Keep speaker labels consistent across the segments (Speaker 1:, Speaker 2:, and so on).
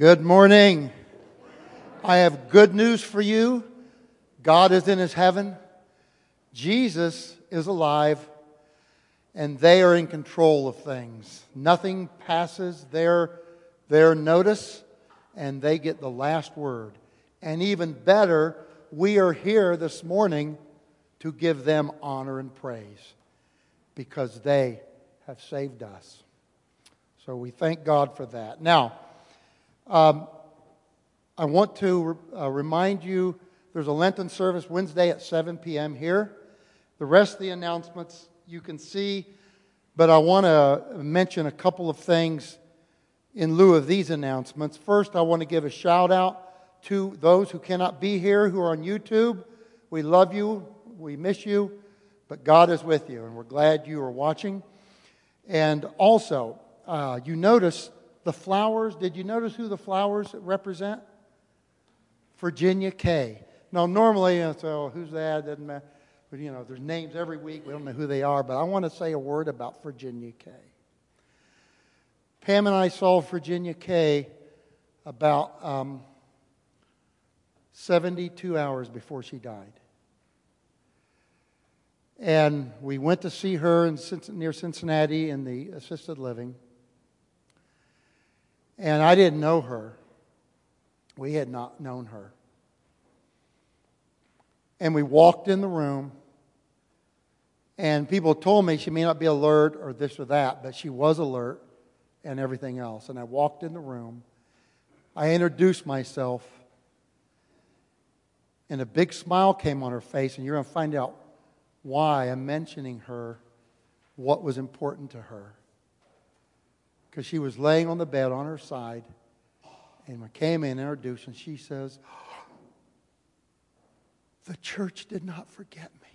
Speaker 1: Good morning. I have good news for you. God is in his heaven. Jesus is alive. And they are in control of things. Nothing passes their, their notice, and they get the last word. And even better, we are here this morning to give them honor and praise because they have saved us. So we thank God for that. Now, um, I want to uh, remind you there's a Lenten service Wednesday at 7 p.m. here. The rest of the announcements you can see, but I want to mention a couple of things in lieu of these announcements. First, I want to give a shout out to those who cannot be here who are on YouTube. We love you, we miss you, but God is with you, and we're glad you are watching. And also, uh, you notice the flowers. Did you notice who the flowers represent? Virginia K. Now, normally, you so who's that? Doesn't matter. But, you know, there's names every week. We don't know who they are, but I want to say a word about Virginia K. Pam and I saw Virginia K about um, 72 hours before she died. And we went to see her in, near Cincinnati in the assisted living. And I didn't know her. We had not known her. And we walked in the room, and people told me she may not be alert or this or that, but she was alert and everything else. And I walked in the room. I introduced myself, and a big smile came on her face, and you're going to find out why I'm mentioning her, what was important to her. Because she was laying on the bed on her side, and I came in and introduced, and she says, the church did not forget me.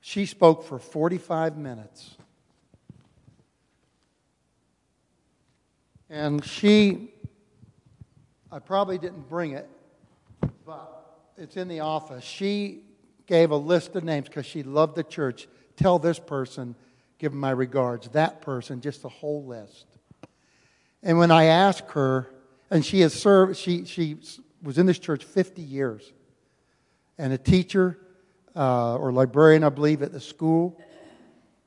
Speaker 1: She spoke for 45 minutes. And she, I probably didn't bring it, but it's in the office. She gave a list of names because she loved the church. Tell this person, give my regards. That person, just a whole list. And when I asked her, and she has served, she, she was in this church 50 years and a teacher uh, or librarian, I believe, at the school.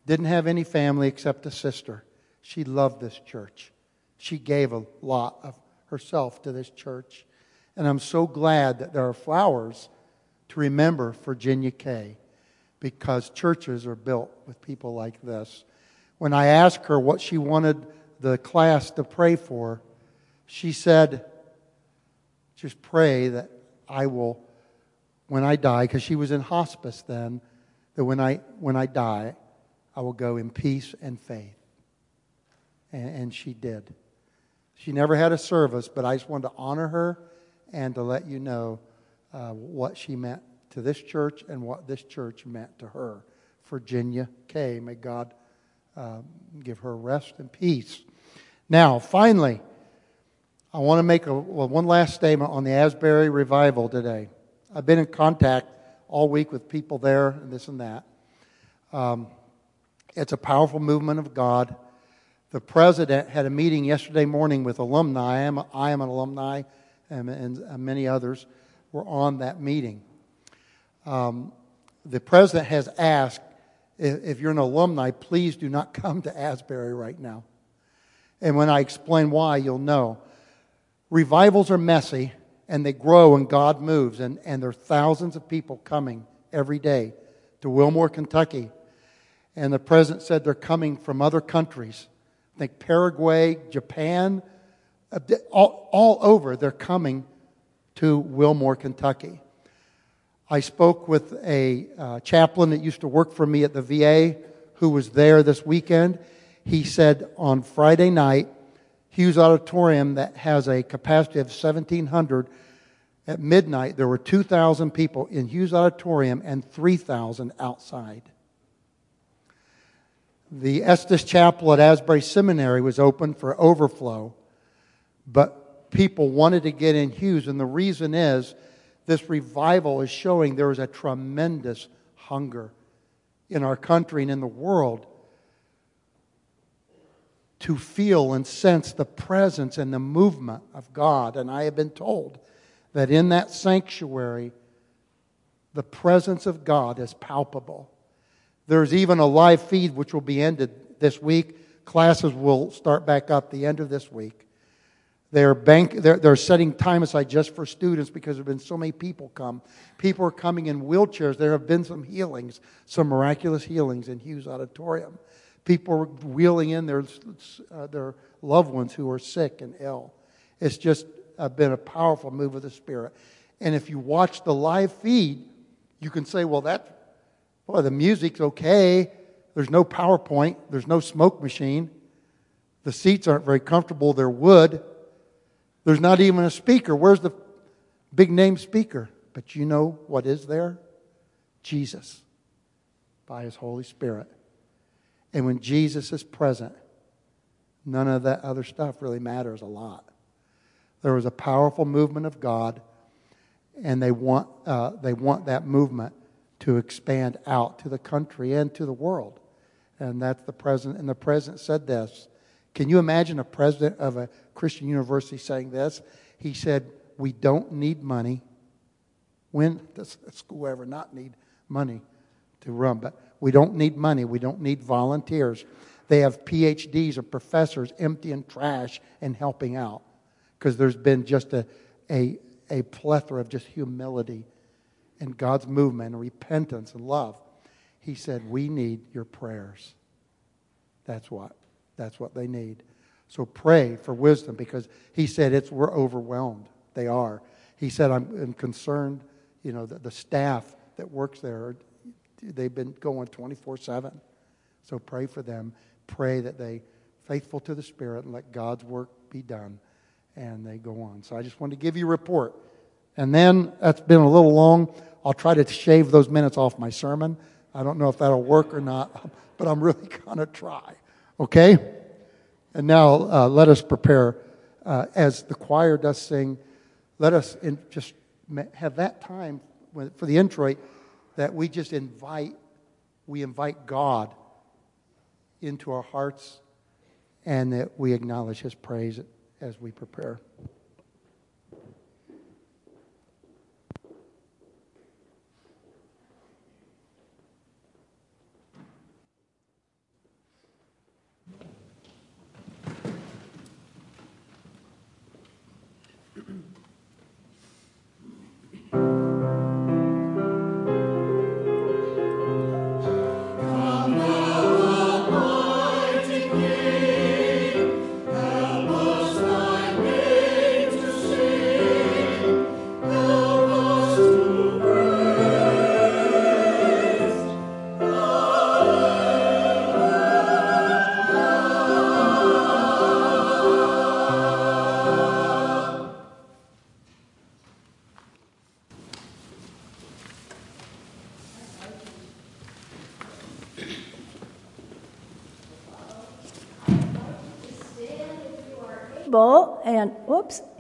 Speaker 1: Didn't have any family except a sister. She loved this church. She gave a lot of herself to this church. And I'm so glad that there are flowers to remember Virginia K because churches are built with people like this. When I asked her what she wanted the class to pray for, she said, just pray that I will, when I die, because she was in hospice then, that when I, when I die, I will go in peace and faith. And, and she did. She never had a service, but I just wanted to honor her and to let you know uh, what she meant to this church and what this church meant to her. Virginia K. May God uh, give her rest and peace. Now, finally, I want to make a, well, one last statement on the Asbury revival today. I've been in contact all week with people there and this and that. Um, it's a powerful movement of God. The president had a meeting yesterday morning with alumni. I am, I am an alumni, and, and many others were on that meeting. Um, the president has asked if, you're an alumni, please do not come to Asbury right now. And when I explain why, you'll know revivals are messy and they grow and God moves. And, and there are thousands of people coming every day to Wilmore, Kentucky. And the president said they're coming from other countries. I think Paraguay, Japan, all, all over, they're coming to Wilmore, Kentucky. I spoke with a uh, chaplain that used to work for me at the VA who was there this weekend. He said on Friday night, Hughes Auditorium that has a capacity of 1,700. At midnight, there were 2,000 people in Hughes Auditorium and 3,000 outside. The Estes Chapel at Asbury Seminary was open for overflow, but people wanted to get in Hughes, and the reason is this revival is showing there is a tremendous hunger in our country and in the world to feel and sense the presence and the movement of God. And I have been told that in that sanctuary, the presence of God is palpable. There's even a live feed which will be ended this week. Classes will start back up the end of this week. They're, bank, they're, they're setting time aside just for students because there have been so many people come. People are coming in wheelchairs. There have been some healings, some miraculous healings in Hughes Auditorium. People are wheeling in their, uh, their loved ones who are sick and ill. It's just uh, been a powerful move of the Spirit. And if you watch the live feed, you can say, well, that, boy, the music's okay. There's no PowerPoint, there's no smoke machine. The seats aren't very comfortable, they're wood. There's not even a speaker. Where's the big name speaker? But you know what is there? Jesus by his Holy Spirit. And when Jesus is present, none of that other stuff really matters a lot. There was a powerful movement of God, and they want, uh, they want that movement to expand out to the country and to the world. And that's the president. And the president said this. Can you imagine a president of a Christian university saying this? He said, We don't need money. When does a school ever not need money to run? But we don't need money. We don't need volunteers. They have PhDs or professors emptying trash and helping out because there's been just a, a, a plethora of just humility and God's movement and repentance and love. He said, We need your prayers. That's what. That's what they need. So pray for wisdom because he said it's we're overwhelmed. They are. He said, I'm, I'm concerned, you know, the staff that works there, they've been going 24 7. So pray for them. Pray that they faithful to the Spirit and let God's work be done. And they go on. So I just wanted to give you a report. And then that's been a little long. I'll try to shave those minutes off my sermon. I don't know if that'll work or not, but I'm really going to try. Okay? And now uh, let us prepare. Uh, as the choir does sing, let us in, just have that time for the introit that we just invite, we invite God into our hearts and that we acknowledge his praise as we prepare.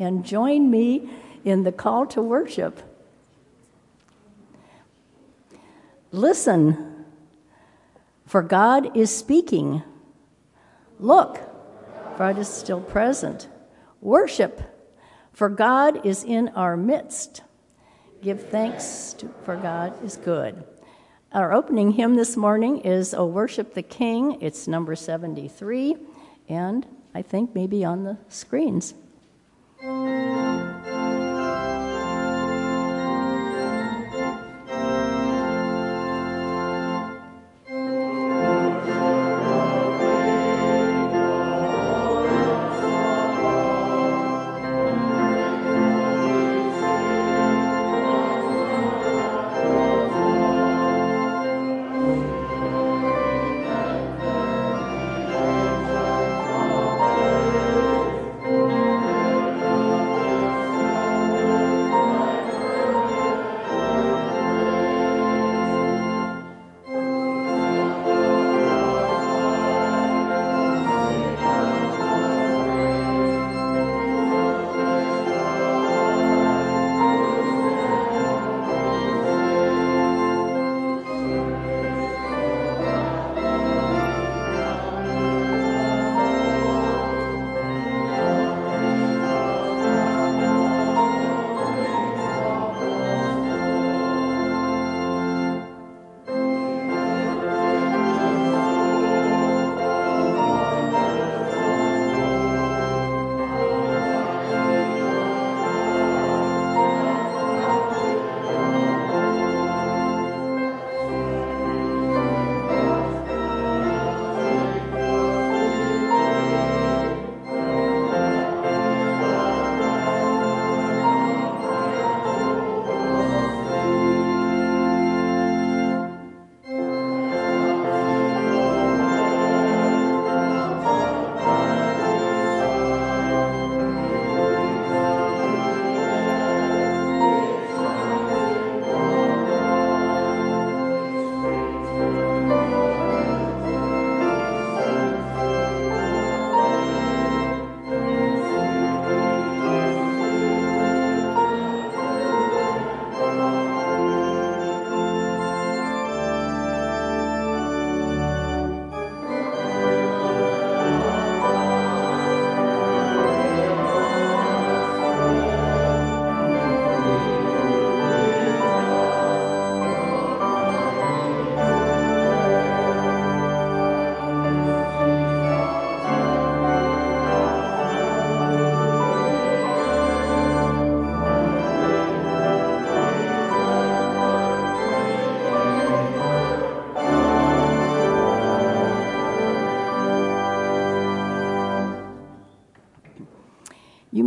Speaker 2: And join me in the call to worship. Listen, for God is speaking. Look, God is still present. Worship, for God is in our midst. Give thanks, to, for God is good. Our opening hymn this morning is O Worship the King. It's number 73, and I think maybe on the screens. Thank you.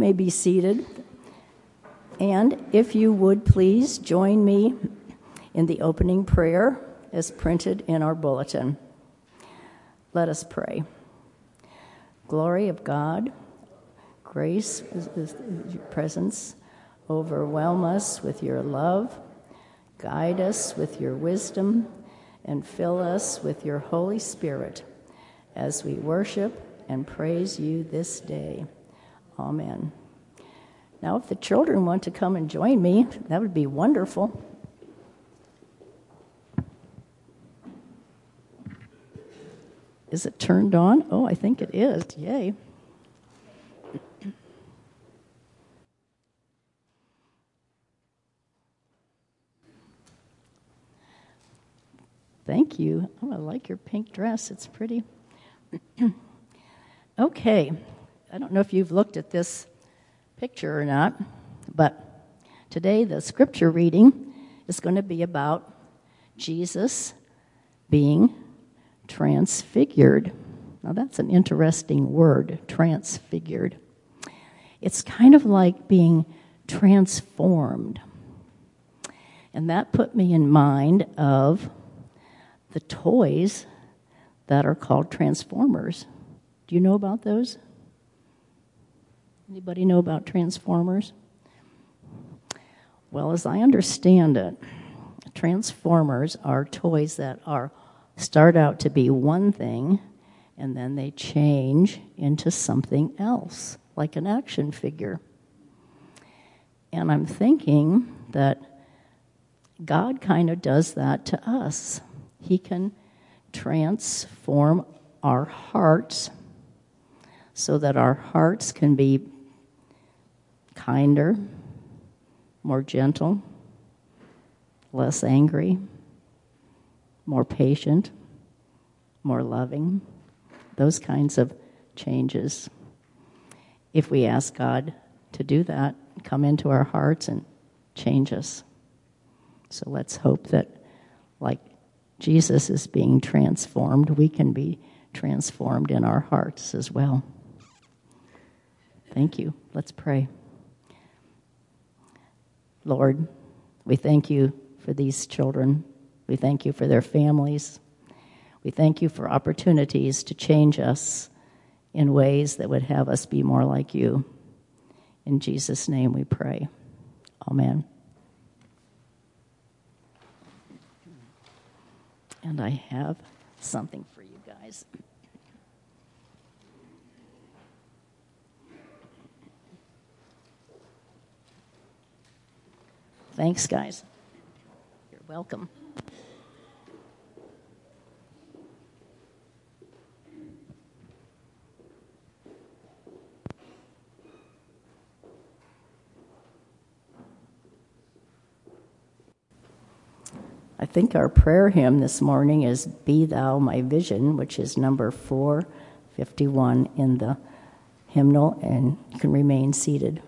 Speaker 2: May be seated. And if you would please join me in the opening prayer as printed in our bulletin. Let us pray. Glory of God, grace your presence, overwhelm us with your love, guide us with your wisdom, and fill us with your Holy Spirit as we worship and praise you this day. Amen. Now, if the children want to come and join me, that would be wonderful. Is it turned on? Oh, I think it is. Yay. Thank you. Oh, I like your pink dress. It's pretty. okay. I don't know if you've looked at this picture or not, but today the scripture reading is going to be about Jesus being transfigured. Now, that's an interesting word, transfigured. It's kind of like being transformed. And that put me in mind of the toys that are called transformers. Do you know about those? Anybody know about transformers? Well, as I understand it, transformers are toys that are start out to be one thing and then they change into something else, like an action figure. And I'm thinking that God kind of does that to us. He can transform our hearts so that our hearts can be kinder, more gentle, less angry, more patient, more loving, those kinds of changes. If we ask God to do that, come into our hearts and change us. So let's hope that, like Jesus is being transformed, we can be transformed in our hearts as well. Thank you. Let's pray. Lord, we thank you for these children. We thank you for their families. We thank you for opportunities to change us in ways that would have us be more like you. In Jesus' name we pray. Amen. And I have something for you guys. Thanks, guys. You're welcome. I think our prayer hymn this morning is Be Thou My Vision, which is number 451 in the hymnal, and you can remain seated.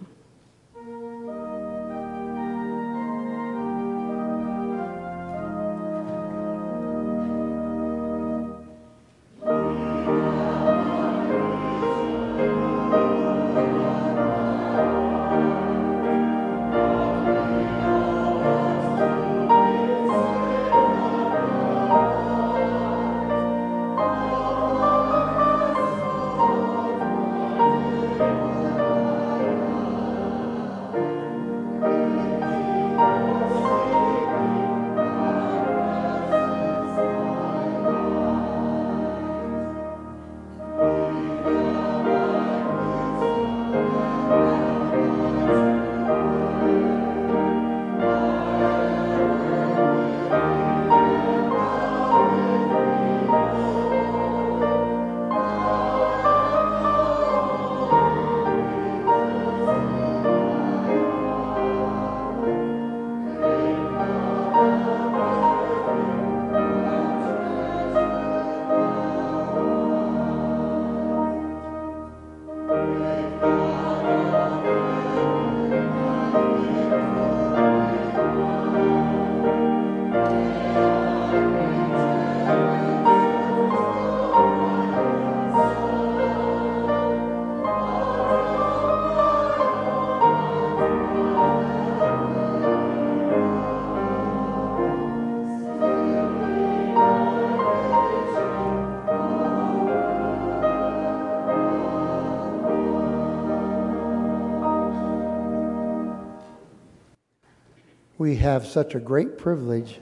Speaker 1: We have such a great privilege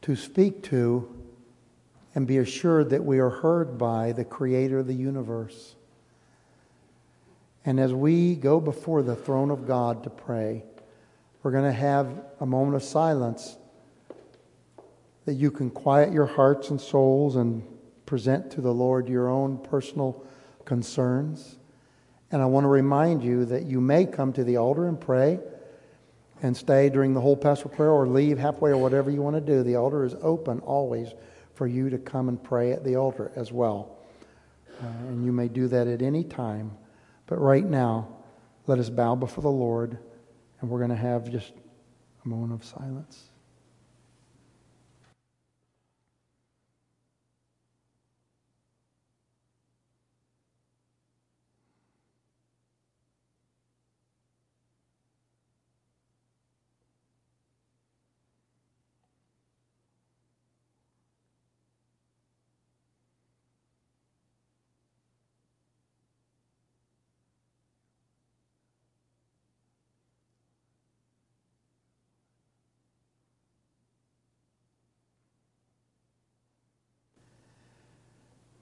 Speaker 1: to speak to and be assured that we are heard by the Creator of the universe. And as we go before the throne of God to pray, we're going to have a moment of silence that you can quiet your hearts and souls and present to the Lord your own personal concerns. And I want to remind you that you may come to the altar and pray and stay during the whole pastoral prayer or leave halfway or whatever you want to do. The altar is open always for you to come and pray at the altar as well. Uh, and you may do that at any time. But right now, let us bow before the Lord, and we're going to have just a moment of silence.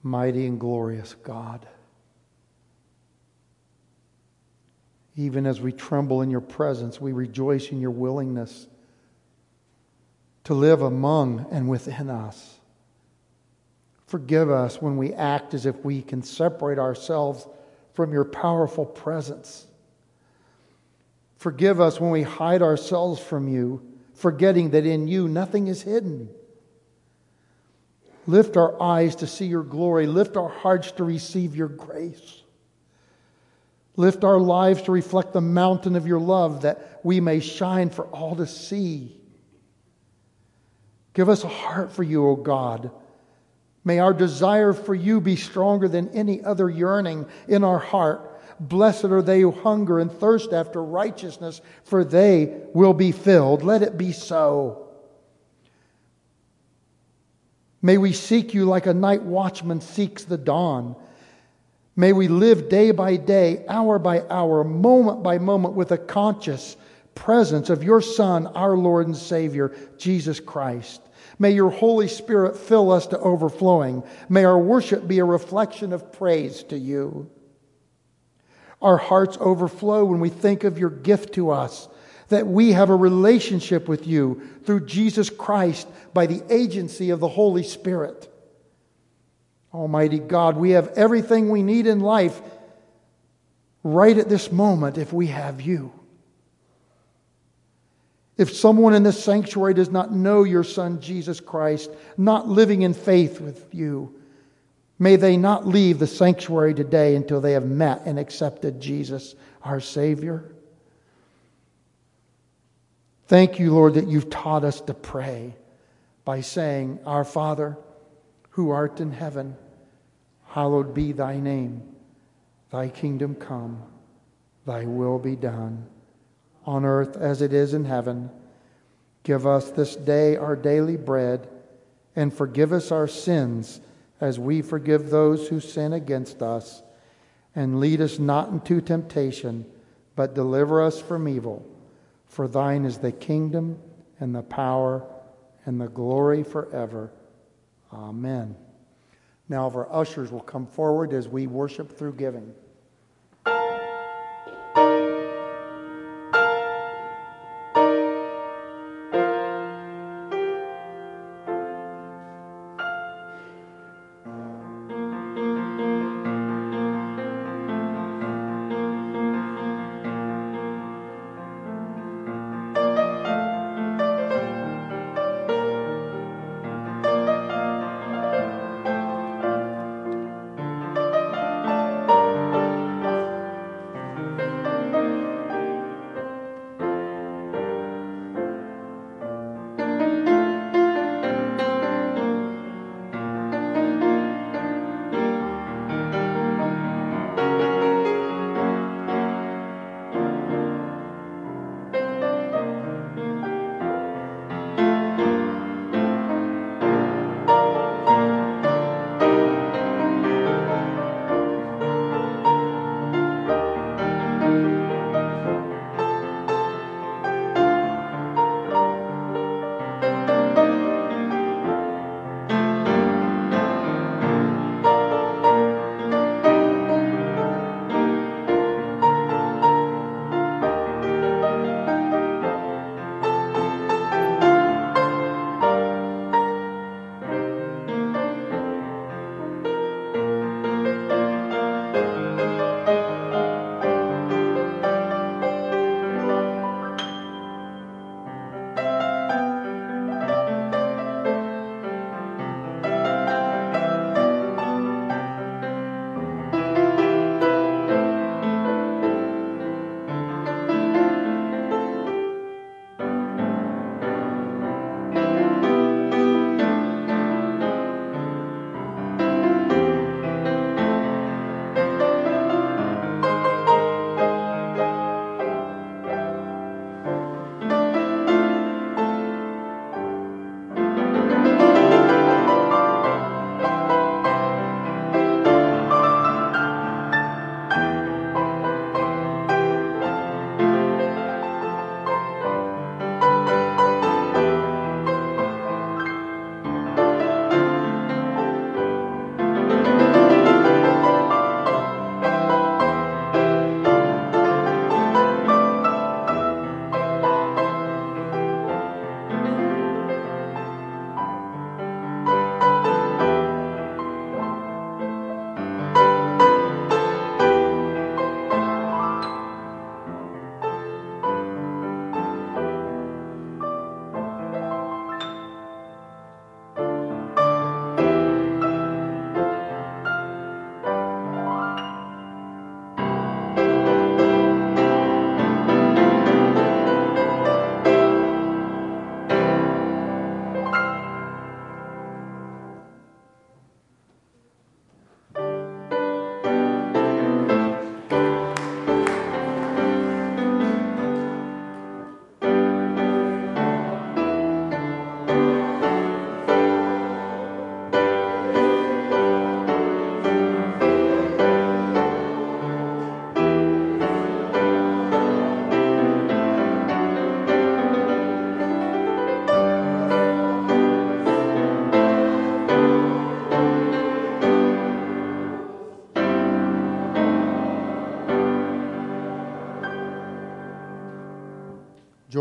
Speaker 1: Mighty and glorious God. Even as we tremble in your presence, we rejoice in your willingness to live among and within us. Forgive us when we act as if we can separate ourselves from your powerful presence. Forgive us when we hide ourselves from you, forgetting that in you nothing is hidden. Lift our eyes to see your glory. Lift our hearts to receive your grace. Lift our lives to reflect the mountain of your love that we may shine for all to see. Give us a heart for you, O God. May our desire for you be stronger than any other yearning in our heart. Blessed are they who hunger and thirst after righteousness, for they will be filled. Let it be so. May we seek you like a night watchman seeks the dawn. May we live day by day, hour by hour, moment by moment with a conscious presence of your Son, our Lord and Savior, Jesus Christ. May your Holy Spirit fill us to overflowing. May our worship be a reflection of praise to you. Our hearts overflow when we think of your gift to us that we have a relationship with you through Jesus Christ by the agency of the Holy Spirit. Almighty God, we have everything we need in life right at this moment if we have you. If someone in this sanctuary does not know your Son, Jesus Christ, not living in faith with you, may they not leave the sanctuary today until they have met and accepted Jesus, our Savior. Thank you, Lord, that you've taught us to pray by saying, Our Father, who art in heaven, hallowed be thy name. Thy kingdom come, thy will be done, on earth as it is in heaven. Give us this day our daily bread, and forgive us our sins as we forgive those who sin against us. And lead us not into temptation, but deliver us from evil. For thine is the kingdom and the power and the glory forever. Amen. Now, if our ushers will come forward as we worship through giving.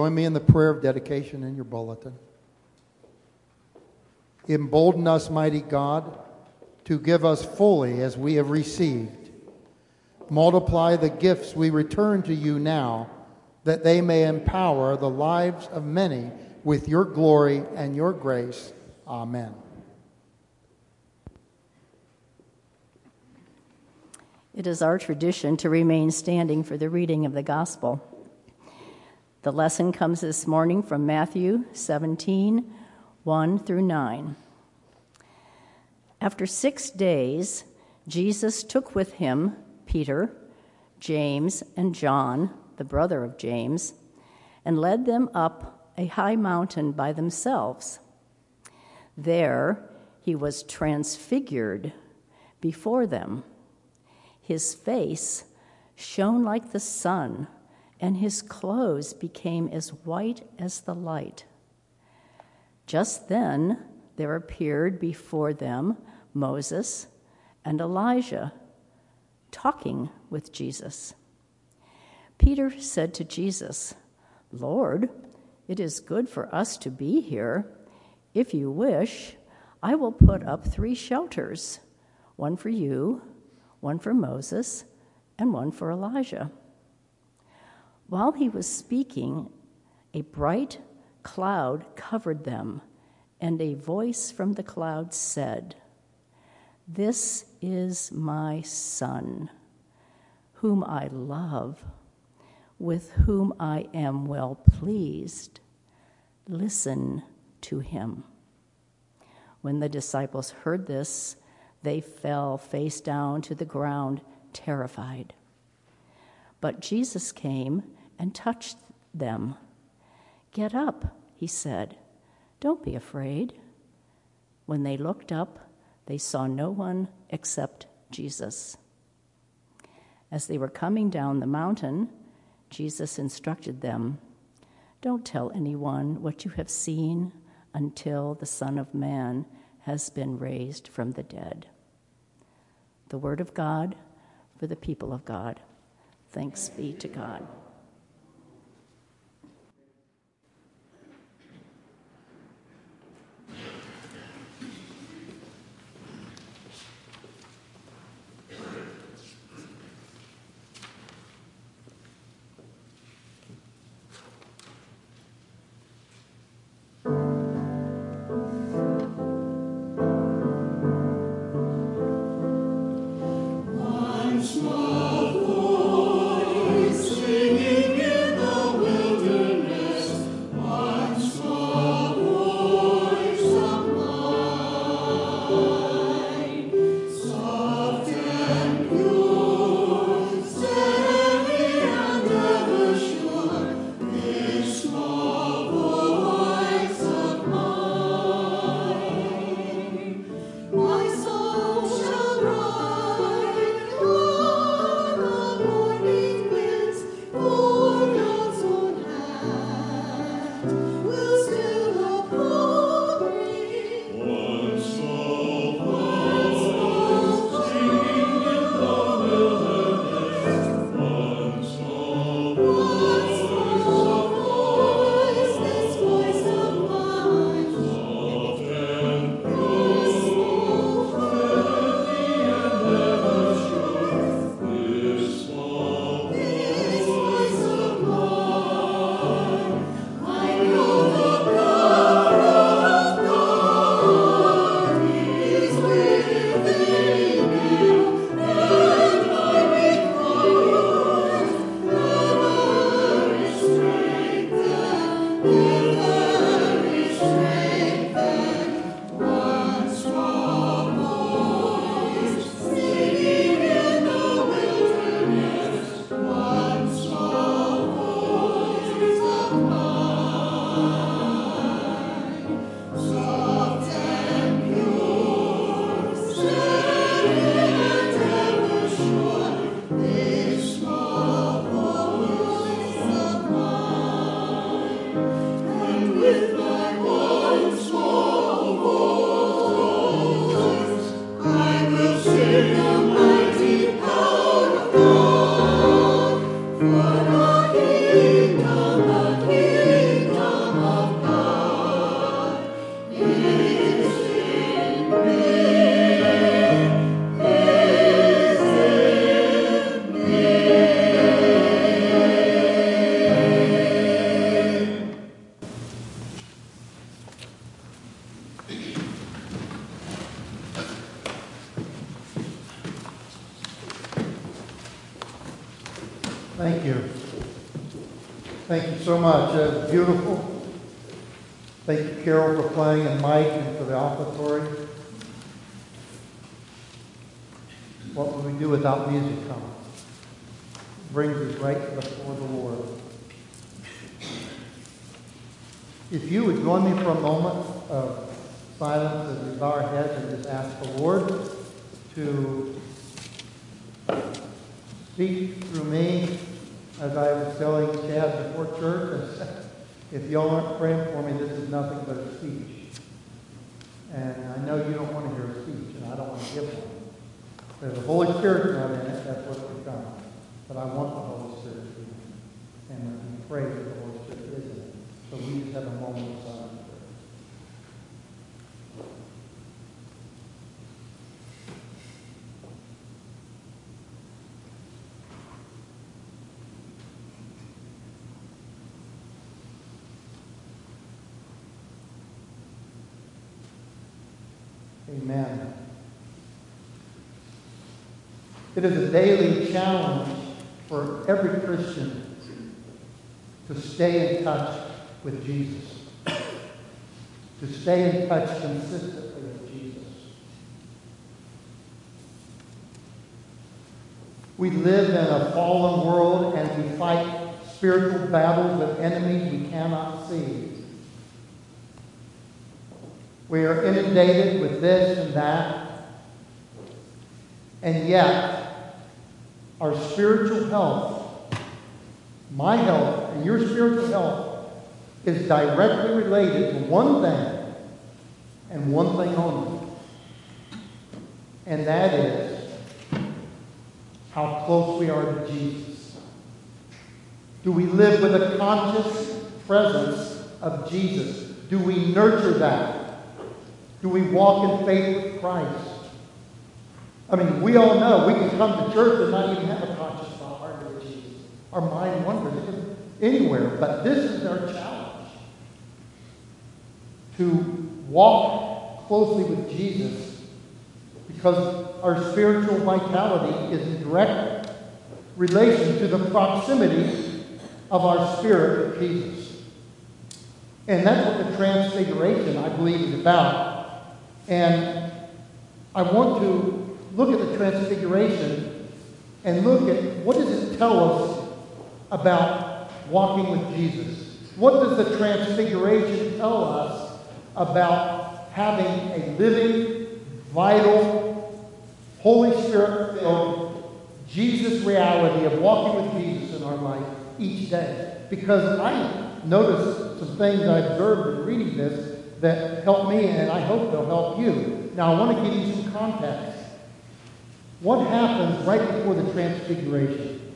Speaker 1: Join me in the prayer of dedication in your bulletin. Embolden us, mighty God, to give us fully as we have received. Multiply the gifts we return to you now, that they may empower the lives of many with your glory and your grace. Amen.
Speaker 2: It is our tradition to remain standing for the reading of the gospel. The lesson comes this morning from Matthew 17 1 through 9. After six days, Jesus took with him Peter, James, and John, the brother of James, and led them up a high mountain by themselves. There he was transfigured before them. His face shone like the sun, and his clothes became as white as the light. Just then there appeared before them Moses and Elijah talking with Jesus. Peter said to Jesus, Lord, it is good for us to be here. If you wish, I will put up three shelters one for you, one for Moses, and one for Elijah. While he was speaking, a bright cloud covered them, and a voice from the cloud said, This is my Son, whom I love, with whom I am well pleased. Listen to him. When the disciples heard this, they fell face down to the ground, terrified. But Jesus came and touched them. Get up, he said. Don't be afraid. When they looked up, they saw no one except Jesus. As they were coming down the mountain, Jesus instructed them Don't tell anyone what you have seen until the Son of Man has been raised from the dead. The Word of God for the people of God. Thanks be to God.
Speaker 1: So much. That's beautiful. Thank you, Carol, for playing, and Mike, and for the offertory. What would we do without music, Tom? Brings us right before the Lord. If you would join me for a moment of silence as we bow our heads and just ask the Lord to speak through me as I was telling Chad before church. if y'all aren't praying for me, this is nothing but a speech. And I know you don't want to hear a speech, and I don't want to give one. There's a Holy Spirit not in it, that's what's become. But I want the Holy Spirit to be in it. And we pray that the Holy Spirit is in it. So we just have a moment of silence. Amen. It is a daily challenge for every Christian to stay in touch with Jesus, to stay in touch consistently with Jesus. We live in a fallen world and we fight spiritual battles with enemies we cannot see. We are inundated with this and that. And yet, our spiritual health, my health, and your spiritual health is directly related to one thing and one thing only. And that is how close we are to Jesus. Do we live with a conscious presence of Jesus? Do we nurture that? Do we walk in faith with Christ? I mean, we all know we can come to church and not even have a conscious thought heart with Jesus. Our mind wanders anywhere. But this is our challenge to walk closely with Jesus because our spiritual vitality is in direct relation to the proximity of our spirit with Jesus. And that's what the transfiguration, I believe, is about. And I want to look at the transfiguration and look at what does it tell us about walking with Jesus? What does the transfiguration tell us about having a living, vital, Holy Spirit filled Jesus reality of walking with Jesus in our life each day? Because I noticed some things I observed in reading this that help me, and I hope they'll help you. Now, I want to give you some context. What happens right before the transfiguration?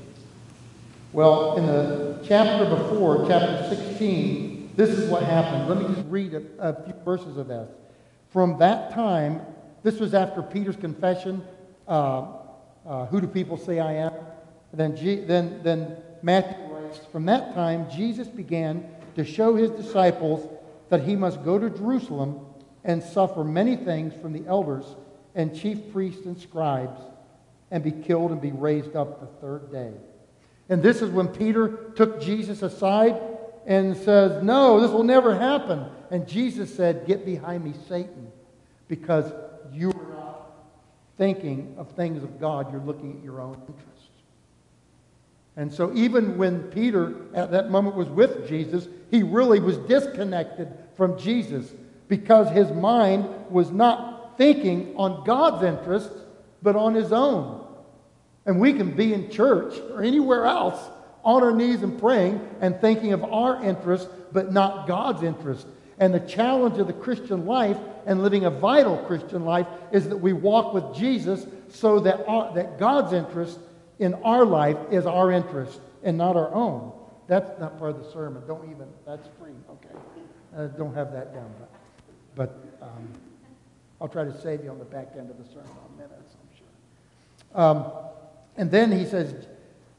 Speaker 1: Well, in the chapter before, chapter 16, this is what happened. Let me just read a, a few verses of this. From that time, this was after Peter's confession uh, uh, Who do people say I am? Then, G, then, then Matthew writes From that time, Jesus began to show his disciples that he must go to Jerusalem and suffer many things from the elders and chief priests and scribes and be killed and be raised up the third day. And this is when Peter took Jesus aside and says, No, this will never happen. And Jesus said, Get behind me, Satan, because you are not thinking of things of God, you're looking at your own. And so, even when Peter at that moment was with Jesus, he really was disconnected from Jesus because his mind was not thinking on God's interests, but on his own. And we can be in church or anywhere else on our knees and praying and thinking of our interests, but not God's interest. And the challenge of the Christian life and living a vital Christian life is that we walk with Jesus so that, our, that God's interest in our life is our interest and not our own. That's not part of the sermon. Don't even, that's free. Okay. Don't have that down. But, but um, I'll try to save you on the back end of the sermon in minutes, I'm sure. Um, and then he says,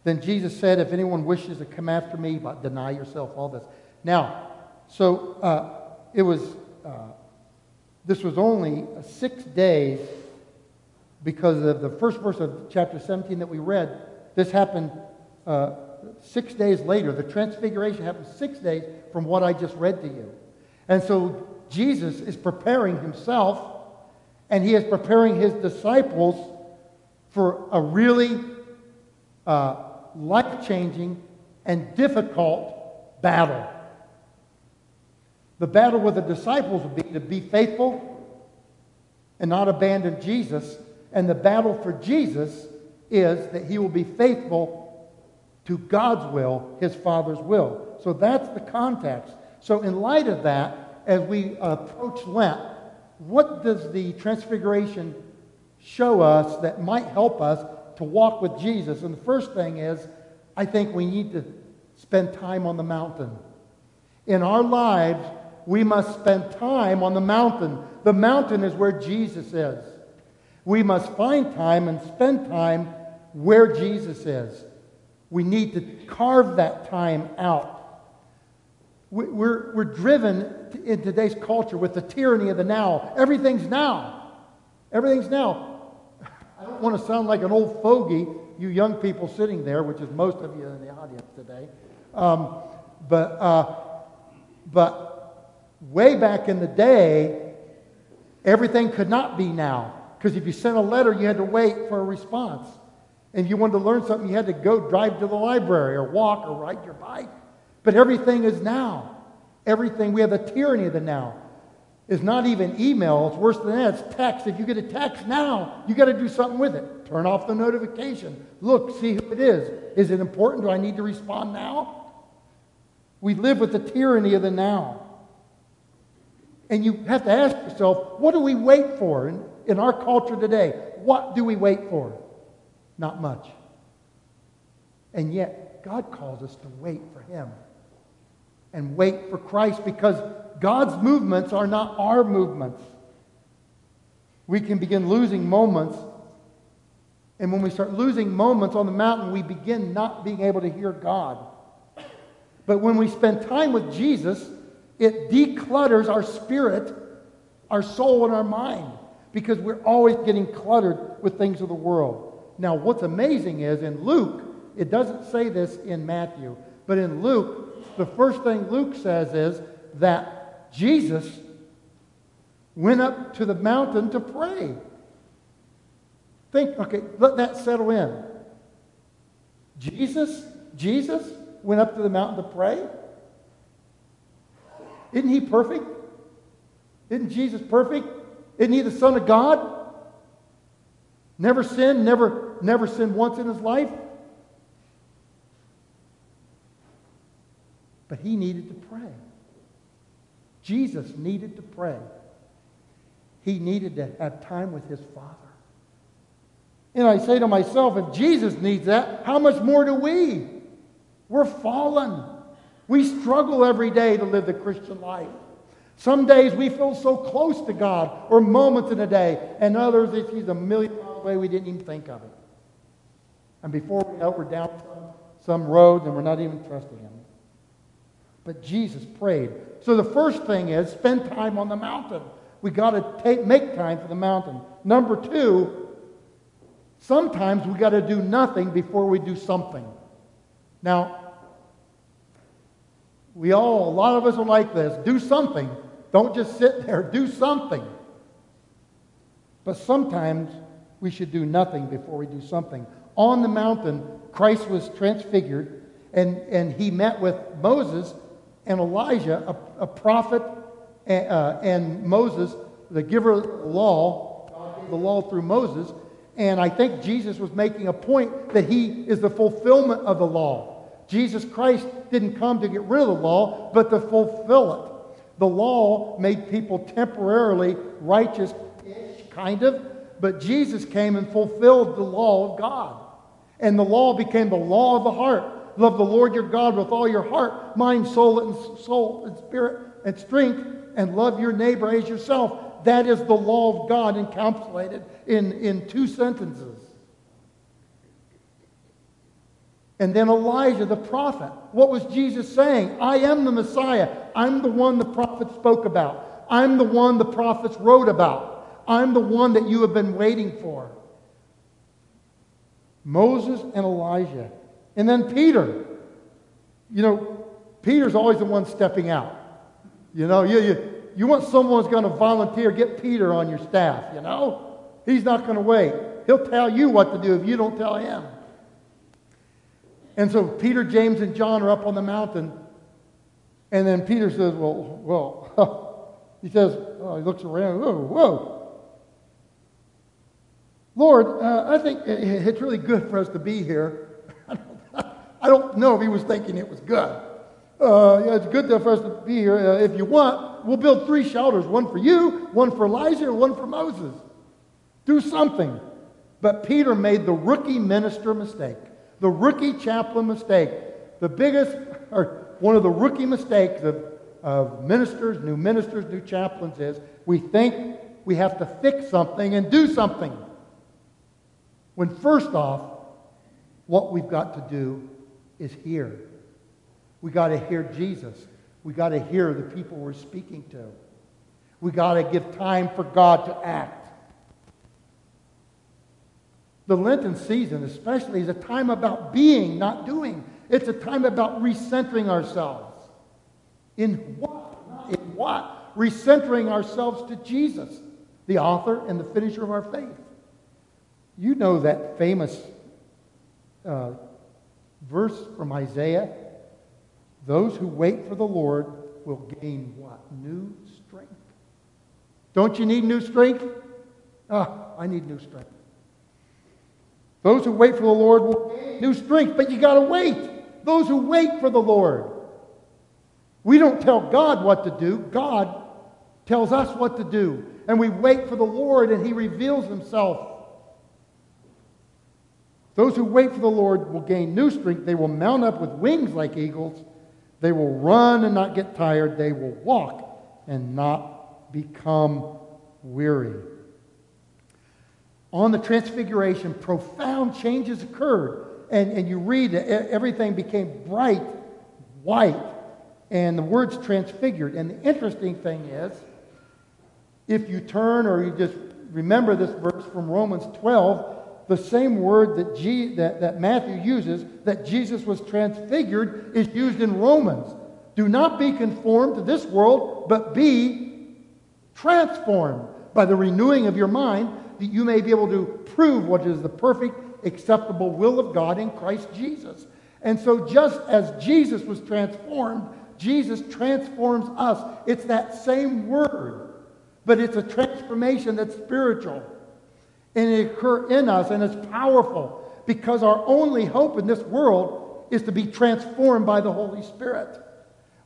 Speaker 1: then Jesus said, if anyone wishes to come after me, but deny yourself, all this. Now, so uh, it was, uh, this was only six days because of the first verse of chapter 17 that we read, this happened uh, six days later. The transfiguration happened six days from what I just read to you. And so Jesus is preparing himself and he is preparing his disciples for a really uh, life changing and difficult battle. The battle with the disciples would be to be faithful and not abandon Jesus. And the battle for Jesus is that he will be faithful to God's will, his Father's will. So that's the context. So, in light of that, as we approach Lent, what does the Transfiguration show us that might help us to walk with Jesus? And the first thing is, I think we need to spend time on the mountain. In our lives, we must spend time on the mountain. The mountain is where Jesus is. We must find time and spend time where Jesus is. We need to carve that time out. We're, we're driven in today's culture with the tyranny of the now. Everything's now. Everything's now. I don't want to sound like an old fogey, you young people sitting there, which is most of you in the audience today. Um, but, uh, but way back in the day, everything could not be now. Because if you sent a letter, you had to wait for a response. And if you wanted to learn something, you had to go drive to the library or walk or ride your bike. But everything is now. Everything, we have the tyranny of the now. It's not even email, it's worse than that, it's text. If you get a text now, you got to do something with it. Turn off the notification. Look, see who it is. Is it important? Do I need to respond now? We live with the tyranny of the now. And you have to ask yourself, what do we wait for in, in our culture today? What do we wait for? Not much. And yet, God calls us to wait for Him and wait for Christ because God's movements are not our movements. We can begin losing moments. And when we start losing moments on the mountain, we begin not being able to hear God. But when we spend time with Jesus, it declutters our spirit, our soul, and our mind because we're always getting cluttered with things of the world. Now, what's amazing is in Luke, it doesn't say this in Matthew, but in Luke, the first thing Luke says is that Jesus went up to the mountain to pray. Think, okay, let that settle in. Jesus, Jesus went up to the mountain to pray? Isn't he perfect? Isn't Jesus perfect? Isn't he the Son of God? Never sinned, never, never sinned once in his life? But he needed to pray. Jesus needed to pray. He needed to have time with his Father. And I say to myself, if Jesus needs that, how much more do we? We're fallen. We struggle every day to live the Christian life. Some days we feel so close to God, or moments in a day, and others it's a million miles away, we didn't even think of it. And before we know, we're down some, roads and we're not even trusting Him. But Jesus prayed. So the first thing is spend time on the mountain. We got to make time for the mountain. Number two, sometimes we got to do nothing before we do something. Now, we all, a lot of us are like this. Do something. Don't just sit there. Do something. But sometimes we should do nothing before we do something. On the mountain, Christ was transfigured, and, and he met with Moses and Elijah, a, a prophet, and, uh, and Moses, the giver of the law, the law through Moses. And I think Jesus was making a point that he is the fulfillment of the law. Jesus Christ didn't come to get rid of the law, but to fulfill it. The law made people temporarily righteous, kind of, but Jesus came and fulfilled the law of God. And the law became the law of the heart. Love the Lord your God with all your heart, mind, soul, and soul and spirit and strength, and love your neighbor as yourself. That is the law of God encapsulated in, in two sentences. And then Elijah the prophet. What was Jesus saying? I am the Messiah. I'm the one the prophets spoke about. I'm the one the prophets wrote about. I'm the one that you have been waiting for. Moses and Elijah And then Peter. You know, Peter's always the one stepping out. You know, you, you, you want someone who's going to volunteer, get Peter on your staff, you know? He's not going to wait. He'll tell you what to do if you don't tell him. And so Peter, James, and John are up on the mountain. And then Peter says, Well, well, he says, oh, he looks around, whoa, whoa. Lord, uh, I think it's really good for us to be here. I don't know if he was thinking it was good. Uh, yeah, it's good for us to be here. Uh, if you want, we'll build three shelters one for you, one for Elijah, and one for Moses. Do something. But Peter made the rookie minister mistake, the rookie chaplain mistake, the biggest, or one of the rookie mistakes of, of ministers, new ministers, new chaplains is we think we have to fix something and do something. When first off, what we've got to do is hear. We got to hear Jesus. We got to hear the people we're speaking to. We got to give time for God to act. The Lenten season, especially, is a time about being, not doing. It's a time about recentering ourselves. In what? In what? Recentering ourselves to Jesus, the author and the finisher of our faith. You know that famous uh, verse from Isaiah those who wait for the Lord will gain what? New strength. Don't you need new strength? Ah, I need new strength. Those who wait for the Lord will gain new strength, but you got to wait. Those who wait for the Lord. We don't tell God what to do, God tells us what to do. And we wait for the Lord, and He reveals Himself. Those who wait for the Lord will gain new strength. They will mount up with wings like eagles. They will run and not get tired. They will walk and not become weary. On the Transfiguration, profound changes occurred. And, and you read that everything became bright white, and the words transfigured. And the interesting thing is, if you turn or you just remember this verse from Romans 12, the same word that, G, that, that Matthew uses, that Jesus was transfigured, is used in Romans. Do not be conformed to this world, but be transformed by the renewing of your mind, that you may be able to prove what is the perfect, acceptable will of God in Christ Jesus. And so, just as Jesus was transformed, Jesus transforms us. It's that same word, but it's a transformation that's spiritual and it occurs in us and it's powerful because our only hope in this world is to be transformed by the Holy Spirit.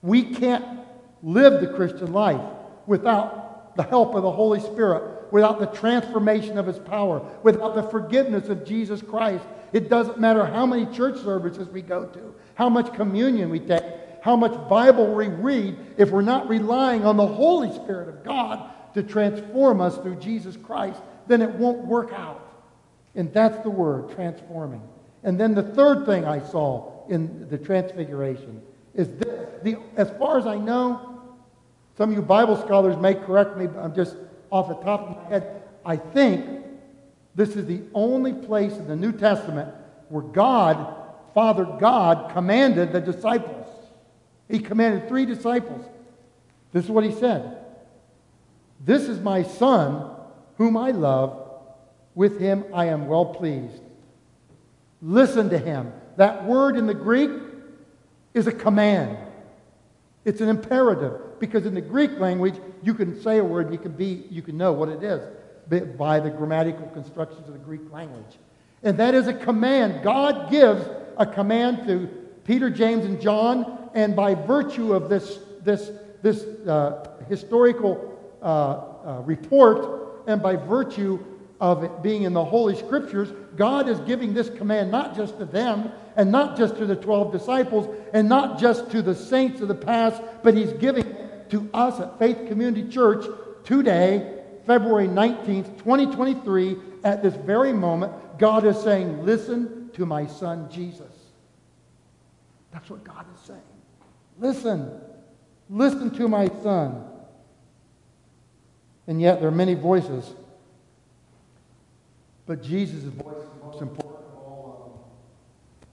Speaker 1: We can't live the Christian life without the help of the Holy Spirit, without the transformation of His power, without the forgiveness of Jesus Christ. It doesn't matter how many church services we go to, how much communion we take, how much Bible we read, if we're not relying on the Holy Spirit of God to transform us through Jesus Christ, then it won't work out. And that's the word, transforming. And then the third thing I saw in the transfiguration is this. The, as far as I know, some of you Bible scholars may correct me, but I'm just off the top of my head. I think this is the only place in the New Testament where God, Father God, commanded the disciples. He commanded three disciples. This is what he said This is my son whom I love, with him I am well pleased. Listen to him. That word in the Greek is a command. It's an imperative because in the Greek language you can say a word, you can be, you can know what it is by the grammatical constructions of the Greek language. And that is a command. God gives a command to Peter, James, and John, and by virtue of this, this, this uh, historical uh, uh, report, and by virtue of it being in the Holy Scriptures, God is giving this command not just to them and not just to the 12 disciples and not just to the saints of the past, but He's giving to us at Faith Community Church today, February 19th, 2023, at this very moment. God is saying, Listen to my son Jesus. That's what God is saying. Listen. Listen to my son. And yet there are many voices. But Jesus' voice is the most important of all of them.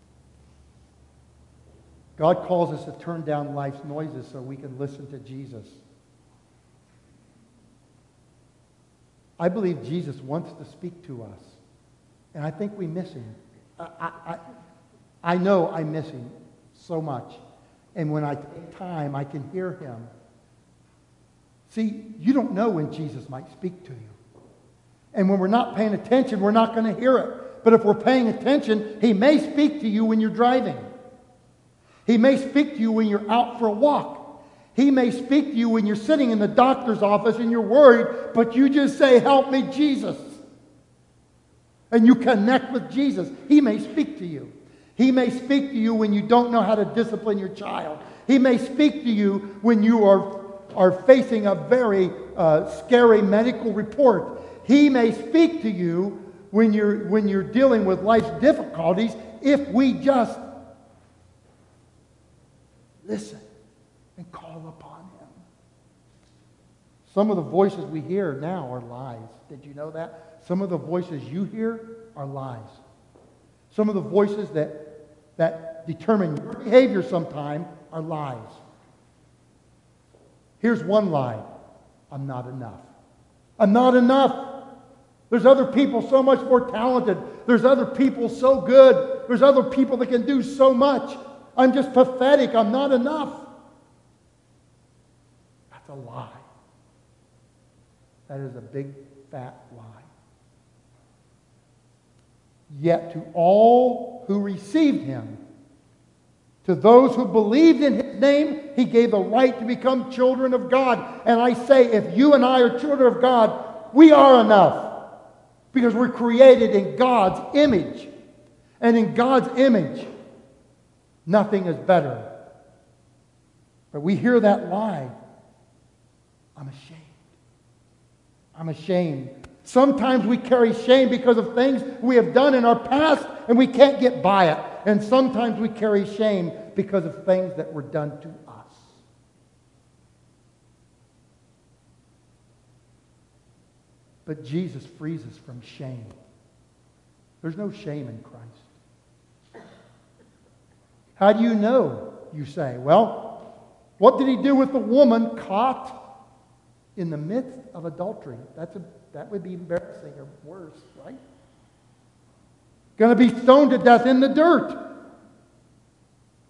Speaker 1: God calls us to turn down life's noises so we can listen to Jesus. I believe Jesus wants to speak to us. And I think we miss him. I, I, I know I miss him so much. And when I take time, I can hear him. See, you don't know when Jesus might speak to you. And when we're not paying attention, we're not going to hear it. But if we're paying attention, he may speak to you when you're driving. He may speak to you when you're out for a walk. He may speak to you when you're sitting in the doctor's office and you're worried, but you just say, Help me, Jesus. And you connect with Jesus. He may speak to you. He may speak to you when you don't know how to discipline your child. He may speak to you when you are, are facing a very uh, scary medical report. He may speak to you when you're, when you're dealing with life's difficulties if we just listen and call upon him. Some of the voices we hear now are lies. Did you know that? Some of the voices you hear are lies. Some of the voices that, that determine your behavior sometime are lies. Here's one lie I'm not enough. I'm not enough. There's other people so much more talented. There's other people so good. There's other people that can do so much. I'm just pathetic. I'm not enough. That's a lie. That is a big, fat lie. Yet to all who received him, to those who believed in his name, he gave the right to become children of God. And I say, if you and I are children of God, we are enough. Because we're created in God's image. And in God's image, nothing is better. But we hear that lie. I'm ashamed. I'm ashamed. Sometimes we carry shame because of things we have done in our past and we can't get by it. And sometimes we carry shame because of things that were done to us. But Jesus frees us from shame. There's no shame in Christ. How do you know? You say, well, what did he do with the woman caught in the midst of adultery? That's a, that would be embarrassing or worse, right? Going to be stoned to death in the dirt.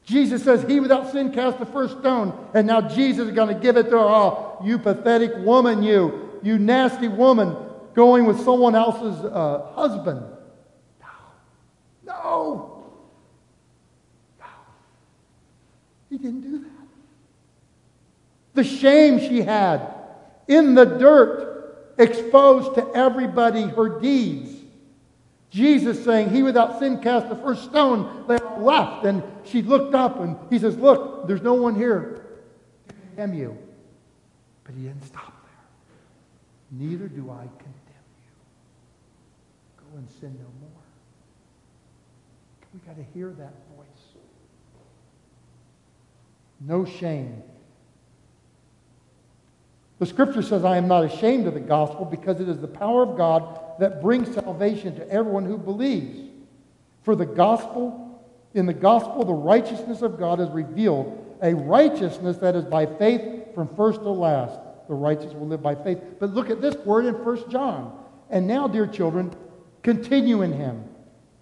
Speaker 1: Jesus says, He without sin cast the first stone. And now Jesus is going to give it to her. Oh, you pathetic woman, you, you nasty woman going with someone else's uh, husband. No. No. He didn't do that. The shame she had in the dirt, exposed to everybody her deeds. Jesus saying, He without sin cast the first stone. They all left. And she looked up and he says, Look, there's no one here to condemn you. But he didn't stop there. Neither do I condemn you. Go and sin no more. We got to hear that. No shame. The scripture says, I am not ashamed of the gospel because it is the power of God that brings salvation to everyone who believes. For the gospel, in the gospel, the righteousness of God is revealed, a righteousness that is by faith from first to last. The righteous will live by faith. But look at this word in 1 John. And now, dear children, Continue in him,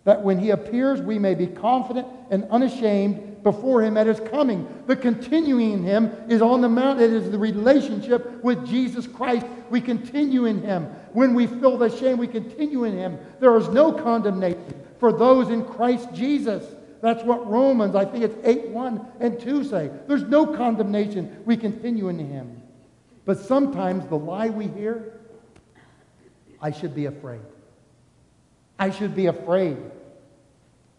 Speaker 1: that when he appears, we may be confident and unashamed before him at his coming. The continuing in him is on the mount. It is the relationship with Jesus Christ. We continue in him. When we feel the shame, we continue in him. There is no condemnation for those in Christ Jesus. That's what Romans, I think it's 8 1 and 2 say. There's no condemnation. We continue in him. But sometimes the lie we hear, I should be afraid. I should be afraid.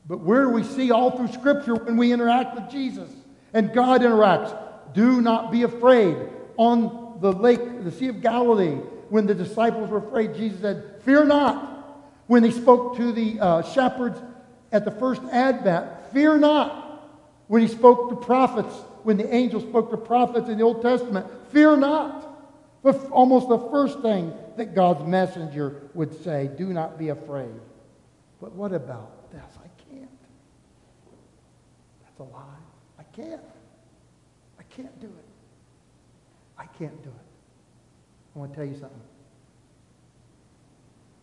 Speaker 1: But where do we see all through Scripture when we interact with Jesus and God interacts? Do not be afraid. On the lake, the Sea of Galilee, when the disciples were afraid, Jesus said, Fear not. When he spoke to the uh, shepherds at the first advent, fear not. When he spoke to prophets, when the angel spoke to prophets in the Old Testament, fear not. But almost the first thing that God's messenger would say, Do not be afraid. But what about a lie. I can't. I can't do it. I can't do it. I want to tell you something.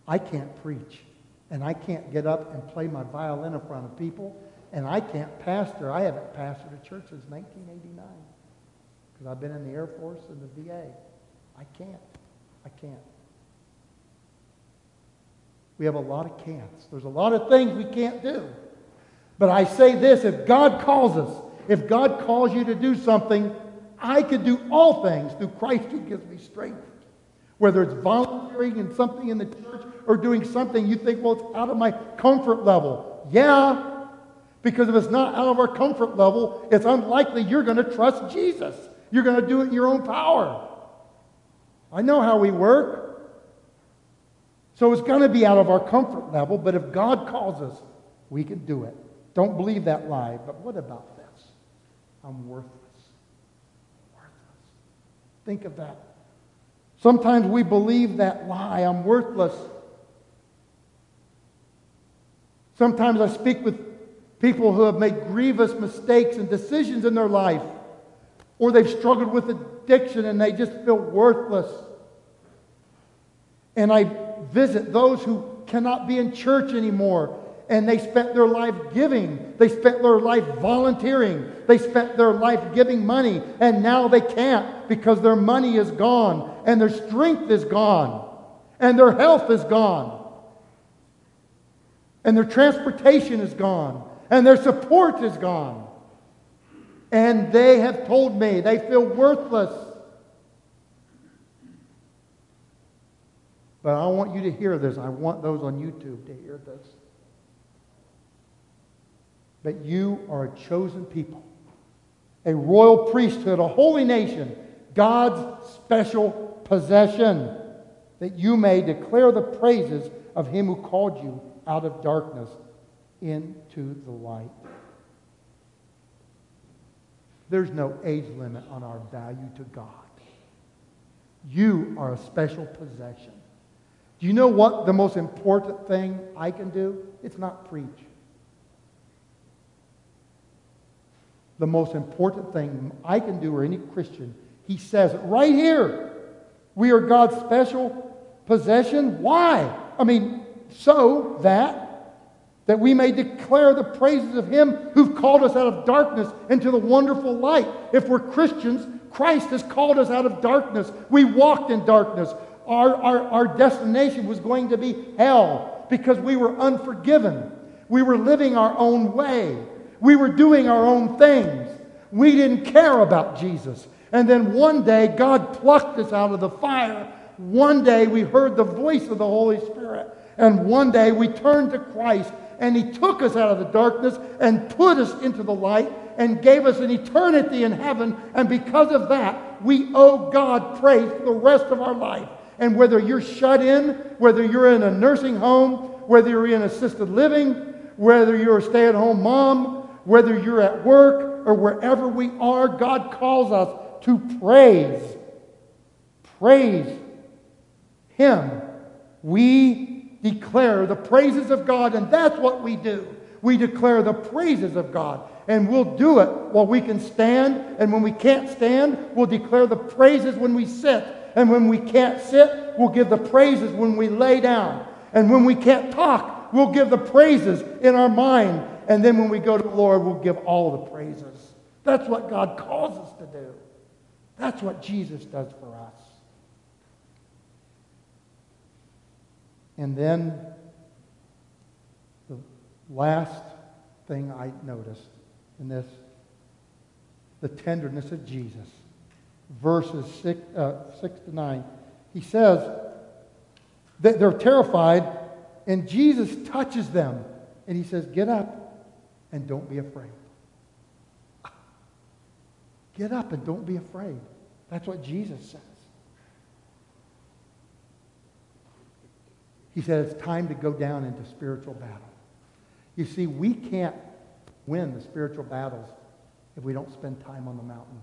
Speaker 1: I can't preach, and I can't get up and play my violin in front of people, and I can't pastor. I haven't pastored a church since 1989 because I've been in the Air Force and the VA. I can't. I can't. We have a lot of can'ts. There's a lot of things we can't do. But I say this if God calls us, if God calls you to do something, I can do all things through Christ who gives me strength. Whether it's volunteering in something in the church or doing something you think, well, it's out of my comfort level. Yeah, because if it's not out of our comfort level, it's unlikely you're going to trust Jesus. You're going to do it in your own power. I know how we work. So it's going to be out of our comfort level, but if God calls us, we can do it. Don't believe that lie. But what about this? I'm worthless. Worthless. Think of that. Sometimes we believe that lie. I'm worthless. Sometimes I speak with people who have made grievous mistakes and decisions in their life, or they've struggled with addiction and they just feel worthless. And I visit those who cannot be in church anymore. And they spent their life giving. They spent their life volunteering. They spent their life giving money. And now they can't because their money is gone. And their strength is gone. And their health is gone. And their transportation is gone. And their support is gone. And they have told me they feel worthless. But I want you to hear this. I want those on YouTube to hear this. That you are a chosen people, a royal priesthood, a holy nation, God's special possession, that you may declare the praises of him who called you out of darkness into the light. There's no age limit on our value to God. You are a special possession. Do you know what the most important thing I can do? It's not preach. The most important thing I can do, or any Christian, he says it right here. We are God's special possession. Why? I mean, so that that we may declare the praises of him who called us out of darkness into the wonderful light. If we're Christians, Christ has called us out of darkness. We walked in darkness our, our, our destination was going to be hell because we were unforgiven. We were living our own way. We were doing our own things. We didn't care about Jesus. And then one day, God plucked us out of the fire. One day, we heard the voice of the Holy Spirit. And one day, we turned to Christ. And He took us out of the darkness and put us into the light and gave us an eternity in heaven. And because of that, we owe God praise for the rest of our life. And whether you're shut in, whether you're in a nursing home, whether you're in assisted living, whether you're a stay at home mom, whether you're at work or wherever we are, God calls us to praise. Praise Him. We declare the praises of God, and that's what we do. We declare the praises of God. And we'll do it while we can stand. And when we can't stand, we'll declare the praises when we sit. And when we can't sit, we'll give the praises when we lay down. And when we can't talk, we'll give the praises in our mind. And then when we go to the Lord, we'll give all the praises. That's what God calls us to do. That's what Jesus does for us. And then the last thing I noticed in this the tenderness of Jesus verses 6, uh, 6 to 9, he says that they're terrified, and Jesus touches them, and he says, Get up and don't be afraid. Get up and don't be afraid. That's what Jesus says. He said it's time to go down into spiritual battle. You see, we can't win the spiritual battles if we don't spend time on the mountain.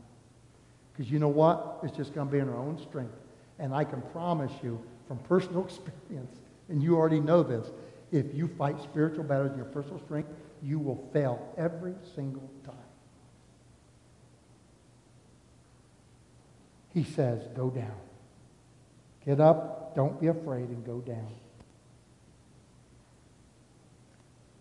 Speaker 1: Because you know what? It's just going to be in our own strength. And I can promise you from personal experience, and you already know this, if you fight spiritual battles in your personal strength, you will fail every single time. He says, Go down. Get up, don't be afraid, and go down.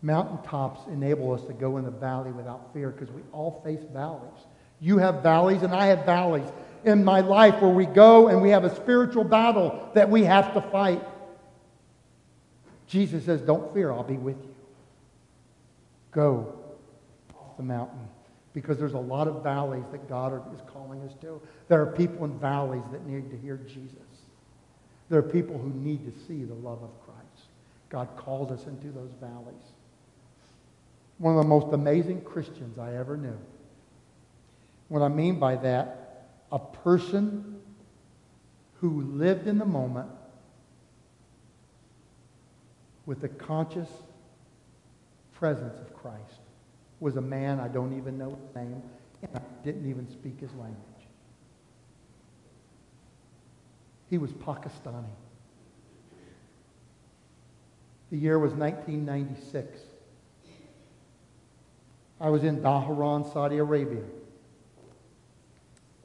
Speaker 1: Mountaintops enable us to go in the valley without fear because we all face valleys. You have valleys, and I have valleys in my life where we go and we have a spiritual battle that we have to fight. Jesus says, Don't fear, I'll be with you. Go off the mountain because there's a lot of valleys that God is calling us to. There are people in valleys that need to hear Jesus. There are people who need to see the love of Christ. God calls us into those valleys. One of the most amazing Christians I ever knew. What I mean by that, a person who lived in the moment with the conscious presence of Christ was a man I don't even know his name and I didn't even speak his language. He was Pakistani. The year was 1996. I was in Dhahran, Saudi Arabia,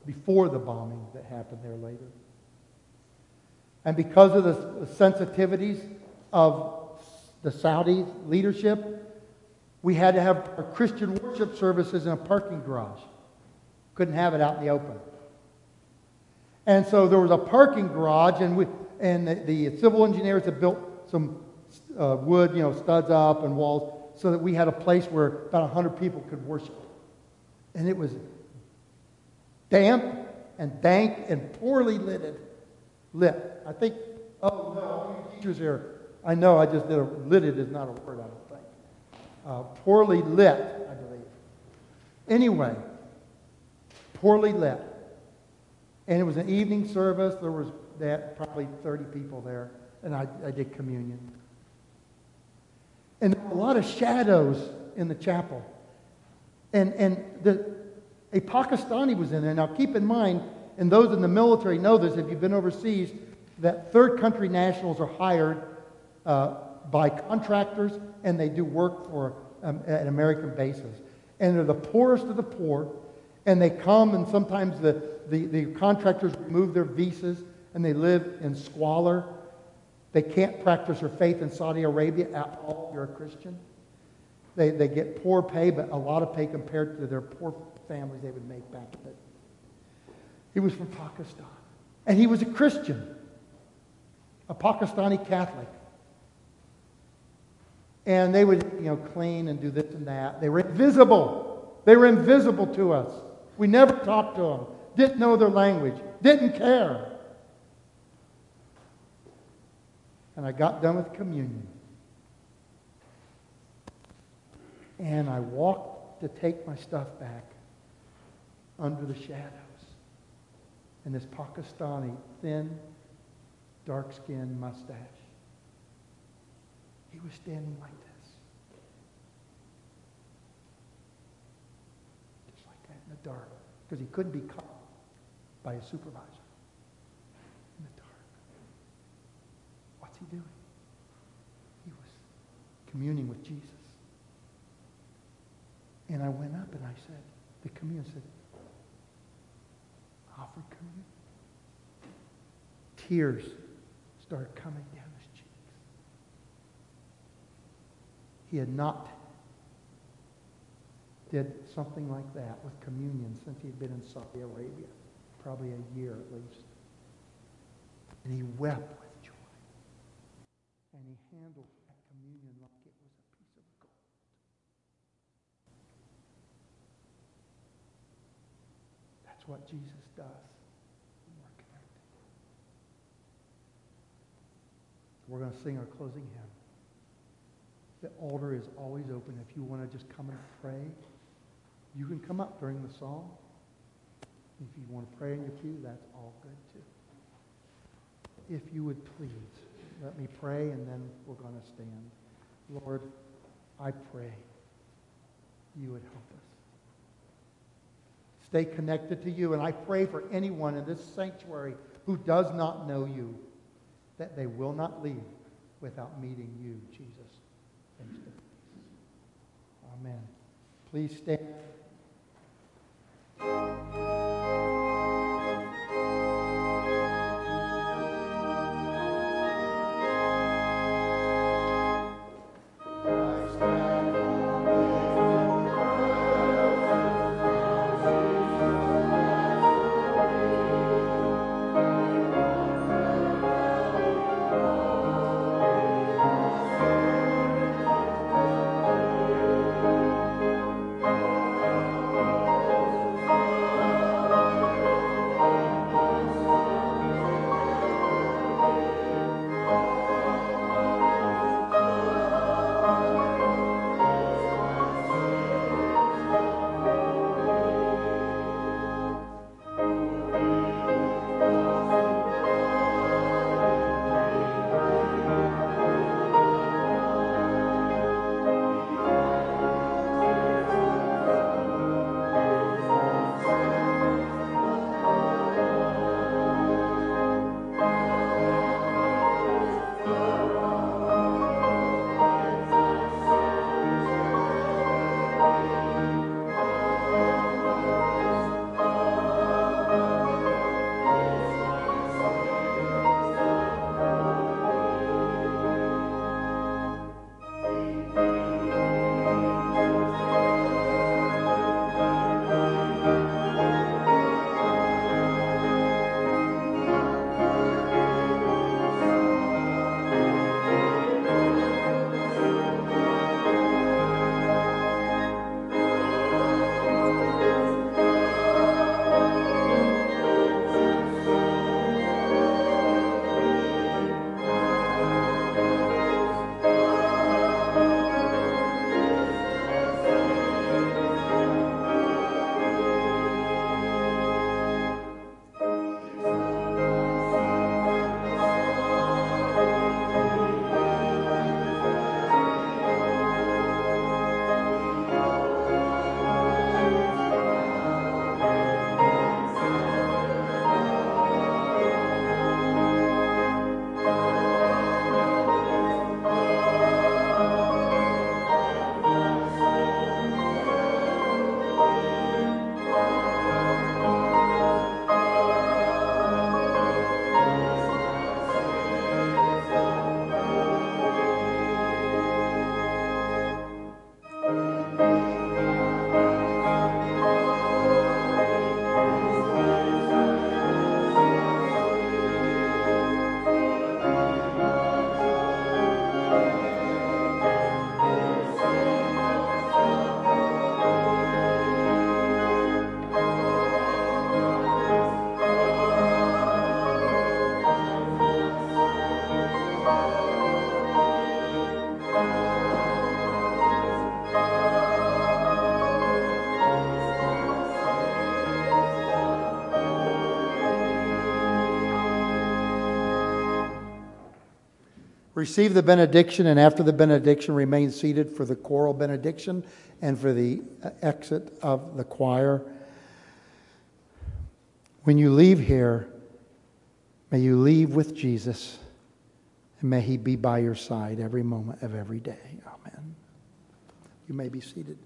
Speaker 1: before the bombing that happened there later. And because of the sensitivities of the Saudi leadership, we had to have Christian worship services in a parking garage. Couldn't have it out in the open. And so there was a parking garage, and, we, and the, the civil engineers had built some uh, wood, you know, studs up and walls, so that we had a place where about 100 people could worship. And it was damp and dank and poorly lit. Lit. I think, oh no, teachers here. I know I just did a, lit is not a word, I don't uh, poorly lit, I believe. Anyway, poorly lit. And it was an evening service. There was that, probably 30 people there. And I, I did communion. And there were a lot of shadows in the chapel. And, and the, a Pakistani was in there. Now, keep in mind, and those in the military know this if you've been overseas, that third country nationals are hired uh, by contractors and they do work for um, an American basis. And they're the poorest of the poor, and they come and sometimes the, the, the contractors remove their visas and they live in squalor. They can't practice their faith in Saudi Arabia at all if you're a Christian. They, they get poor pay, but a lot of pay compared to their poor families they would make back then. He was from Pakistan. And he was a Christian, a Pakistani Catholic. And they would, you know, clean and do this and that. They were invisible. They were invisible to us. We never talked to them. Didn't know their language. Didn't care. And I got done with communion. And I walked to take my stuff back under the shadows. And this Pakistani, thin, dark skinned mustache he was standing like this. Just like that in the dark. Because he couldn't be caught by a supervisor. In the dark. What's he doing? He was communing with Jesus. And I went up and I said, the communion said, offered communion. Tears started coming down. He had not did something like that with communion since he'd been in Saudi Arabia, probably a year at least. And he wept with joy. And he handled that communion like it was a piece of gold. That's what Jesus does we're connected. We're going to sing our closing hymn. The altar is always open. If you want to just come and pray, you can come up during the song. If you want to pray in your pew, that's all good too. If you would please, let me pray and then we're going to stand. Lord, I pray you would help us. Stay connected to you. And I pray for anyone in this sanctuary who does not know you that they will not leave without meeting you, Jesus. Amen. Please stand. Receive the benediction, and after the benediction, remain seated for the choral benediction and for the exit of the choir. When you leave here, may you leave with Jesus, and may he be by your side every moment of every day. Amen. You may be seated.